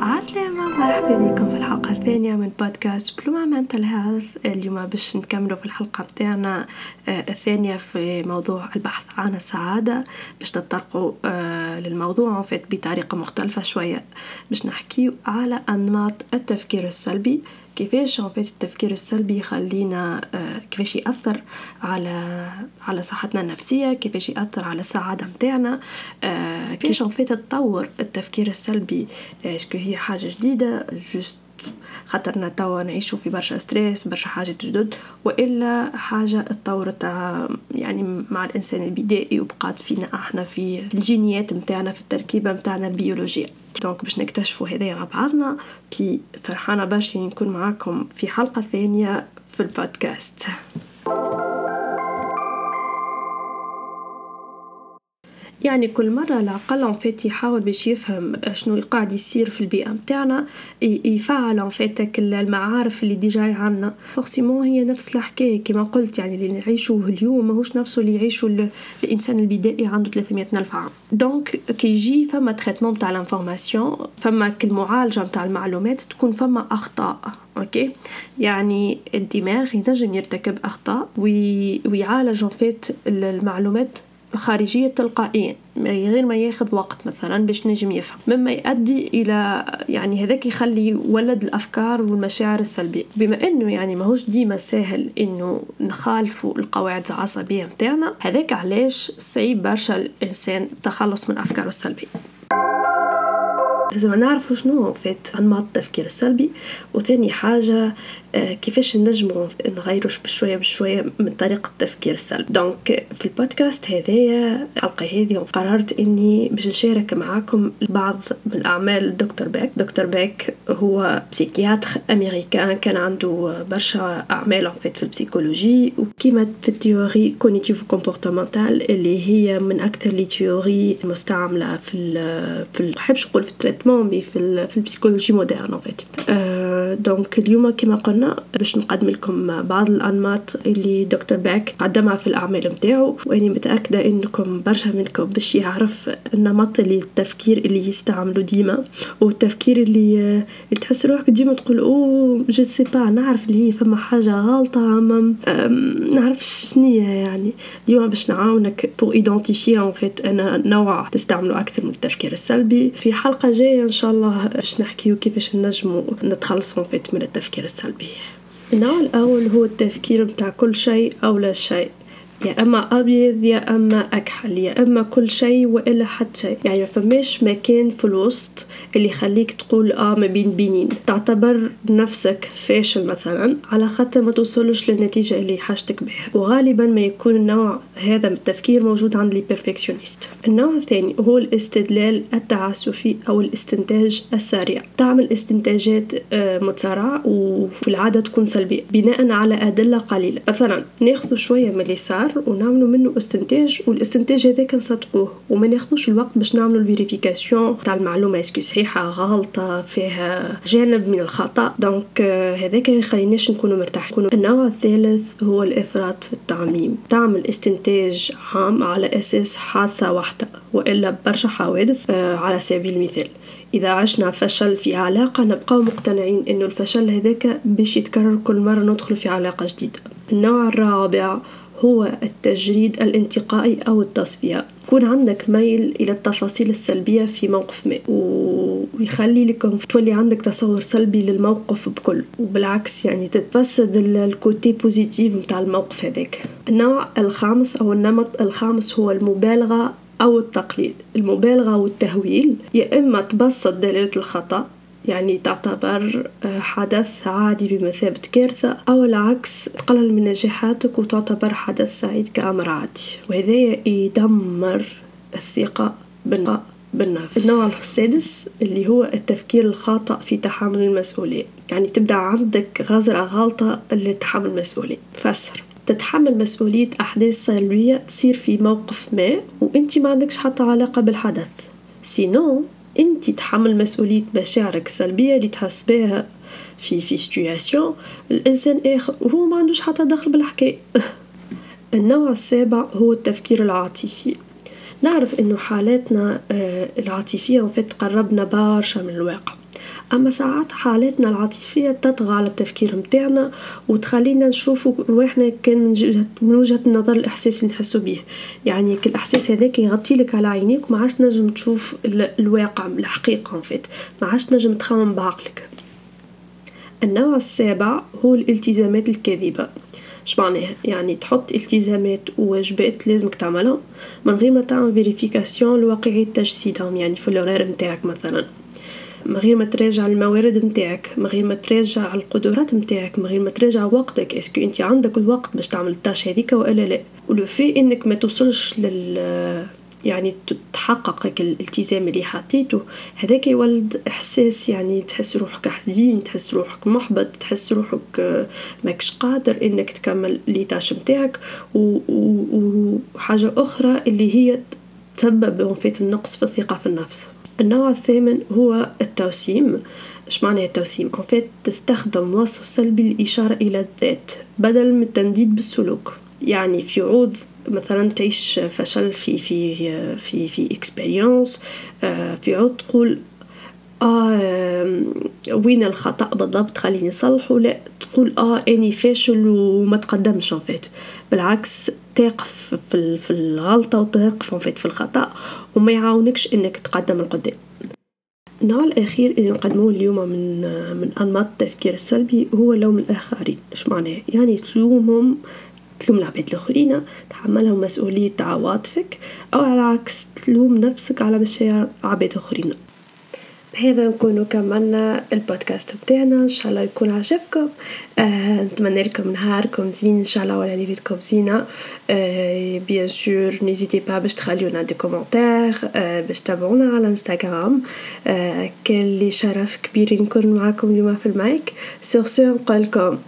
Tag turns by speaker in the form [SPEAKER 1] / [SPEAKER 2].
[SPEAKER 1] عسلامة مرحبا بكم في الحلقة الثانية من بودكاست بلوما منتل هيلث اليوم باش نكملوا في الحلقة بتاعنا آه، الثانية في موضوع البحث عن السعادة. باش نتطرقوا آه، للموضوع فات بطريقة مختلفة شوية. باش نحكيو على أنماط التفكير السلبي. كيفاش فات التفكير السلبي يخلينا آه، كيفاش يأثر على على صحتنا النفسية كيفاش يأثر على السعادة متاعنا. كيفاش en fait تطور التفكير السلبي؟ est-ce que هي حاجة جديدة juste خاطرنا توا نعيشو في برشا stress برشا حاجات جدد وإلا حاجة اتطورت يعني مع الإنسان البدائي وبقات فينا إحنا في الجينات متاعنا في التركيبة متاعنا البيولوجية. donc باش نكتشفوا هذايا مع بعضنا puis فرحانة برشا نكون معاكم في حلقة ثانية في البودكاست. يعني كل مرة العقل en fait يحاول باش يفهم شنو قاعد يصير في البيئة متاعنا. يفعل فاتك المعارف اللي déjà عنا forcément هي نفس الحكاية كما قلت يعني اللي نعيشه اليوم ماهوش نفسه اللي يعيشه الإنسان البدائي عنده 300 ألف عام. donc كي يجي فما traitement تاع l'information فما المعالجة متاع المعلومات تكون فما أخطاء OK يعني الدماغ ينجم يرتكب أخطاء ويعالج en fait المعلومات خارجية تلقائيا غير ما ياخذ وقت مثلا باش نجم يفهم. مما يؤدي إلى يعني هذاك يخلي يولد الأفكار والمشاعر السلبية. بما إنه يعني ماهوش ديما سهل إنه نخالفوا القواعد العصبية متاعنا هذاك علاش صعيب برشا الإنسان التخلص من أفكاره السلبية. لازم نعرف شنو فات أنماط التفكير السلبي وثاني حاجة آه، كيفاش نجمو نغيروا بشوية بشوية من طريقة التفكير السلبي. donc في البودكاست هذايا الحلقة هذه قررت إني باش نشارك معاكم بعض من أعمال دكتور Beck دكتور Beck هو psychiatre américain كان عنده برشا أعمال في ال psychologie وكيما في ال théorie cognitive comportementale اللي هي من أكثر les théories مستعملة في في بحبش نقول في ال traitement mais في في ال psychologie moderne en fait donc اليوم كما قلنا باش نقدم لكم بعض الأنماط اللي دكتور Beck قدمها في الأعمال نتاعو وأني متأكدة إنكم برشا منكم باش يعرف النمط اللي التفكير اللي يستعملوا ديما والتفكير اللي, اللي تحس روحك ديما تقول oh je sais pas نعرف اللي هي فما حاجة غلطة ما نعرف شنية يعني. اليوم باش نعاونك pour identifier en fait أنا نوع تستعملوا أكثر من التفكير السلبي. في حلقة جاية إن شاء الله باش نحكيو كيفاش نجموا نتخلصوا en fait من التفكير السلبي. النوع الأول هو التفكير بتاع كل شيء أو لا شيء. يا أما أبيض يا أما أكحل يا أما كل شيء والا حد شيء. يعني ما فماش مكان في الوسط اللي يخليك تقول آه ما بين بينين. تعتبر نفسك فاشل مثلا على خاطر ما توصلش للنتيجة اللي حاجتك بها. وغالبا ما يكون النوع هذا من التفكير موجود عند les perfectionnistes النوع الثاني هو الاستدلال التعسفي أو الاستنتاج السريع. تعمل استنتاجات آه، متسارعه وفي العاده تكون سلبية بناء على أدلة قليلة. مثلا ناخذ شوية من اليسار. الخبر ونعملوا منه استنتاج والاستنتاج هذاك نصدقوه. وما ناخذوش الوقت باش نعملوا la vérification تاع المعلومة. est-ce que صحيحة غلطه فيها جانب من الخطأ. دونك آه، هذاك ما يخليناش نكونوا مرتاحين. النوع الثالث هو الإفراط في التعميم. تعمل استنتاج عام على أساس حادثة واحدة وإلا برشا حوادث آه، على سبيل المثال. إذا عشنا فشل في علاقة نبقى مقتنعين إنه الفشل هذاك باش يتكرر كل مرة ندخل في علاقة جديدة. النوع الرابع هو التجريد الانتقائي أو التصفية. يكون عندك ميل إلى التفاصيل السلبية في موقف ما ويخليك تولي عندك تصور سلبي للموقف بكل وبالعكس يعني تتفسد ال côté positif متاع الموقف هذاك. النوع الخامس أو النمط الخامس هو المبالغة أو التقليل المبالغة والتهويل يا إما تبسط دلالة الخطأ يعني تعتبر آه، حدث عادي بمثابة كارثة أو العكس. تقلل من نجاحاتك وتعتبر حدث سعيد كأمر عادي. وهذا يدمر الثقة بالنفس. النوع السادس اللي هو التفكير الخاطئ في تحمل المسؤولية. يعني تبدأ عندك غزرة غلطة اللي تحمل المسؤولية. فسر. تتحمل مسؤولية أحداث سلبية تصير في موقف ما وأنت ما عندكش حتى علاقة بالحدث. sinon أنت تحمل مسؤولية مشاعرك السلبية اللي تحس بها في في situation الإنسان آخر وهو ما عندوش حتى دخل بالحكاية. النوع السابع هو التفكير العاطفي. نعرف إنه حالاتنا آه، العاطفية وفات تقربنا برشا من الواقع. أما ساعات حالاتنا العاطفية تطغى على التفكير متاعنا وتخلينا نشوفوا رواحنا كان من من وجهة النظر الإحساس اللي نحسو به يعني الإحساس هذاك يغطي لك على عينيك وما عادش نجم تشوف الواقع الحقيقة فيت ما عادش نجم تخمم بعقلك. النوع السابع هو الالتزامات الكاذبة. اش معناها؟ يعني تحط التزامات وواجبات لازمك تعملهم من غير ما تعمل vérification لواقعية تجسيدهم يعني في الغير متاعك مثلا. من غير ما تراجع الموارد متاعك من غير ما تراجع القدرات متاعك من غير ما تراجع وقتك. est-ce que أنت عندك الوقت باش تعمل ال tâche هذيك والا لا؟ ولو في إنك ما توصلش لل يعني تحقق الالتزام اللي حطيته. هذاك يولد إحساس يعني تحس روحك حزين تحس روحك محبط تحس روحك ماكش قادر إنك تكمل les tâches متاعك وحاجه أخرى اللي هي تسبب في النقص في الثقة في النفس. النوع الثامن هو التوسيم. اش معنى التوسيم؟ en fait تستخدم وصف سلبي للإشارة إلى الذات بدل من التنديد بالسلوك. يعني في عوض مثلا تعيش فشل في في في في expérience آه، في عود تقول آه وين الخطأ بالضبط؟ خليني نصلحه لا تقول آه إني فاشل وما تقدمش فيت بالعكس تقف في في الغلطة وتقف فيت في الخطأ وما يعاونكش إنك تقدم القدام النوع الأخير اللي نقدموه اليوم من من أنماط التفكير السلبي هو لوم الآخرين. إيش معناه؟ يعني تلومهم تلوم العباد الآخرين تحملهم مسؤولية عواطفك أو على العكس تلوم نفسك على مشاعر عباد آخرين. بهذا نكون كملنا البودكاست بتاعنا. إن شاء الله يكون عجبكم. آه نتمنى لكم نهاركم زين. إن شاء الله ولا ليلتكم زينة. آه bien sûr n'hésitez pas باش تخليونا des commentaires آه باش تابعونا على انستغرام آه كان لي شرف كبير نكون معاكم اليوم في المايك. سور سو نقولكم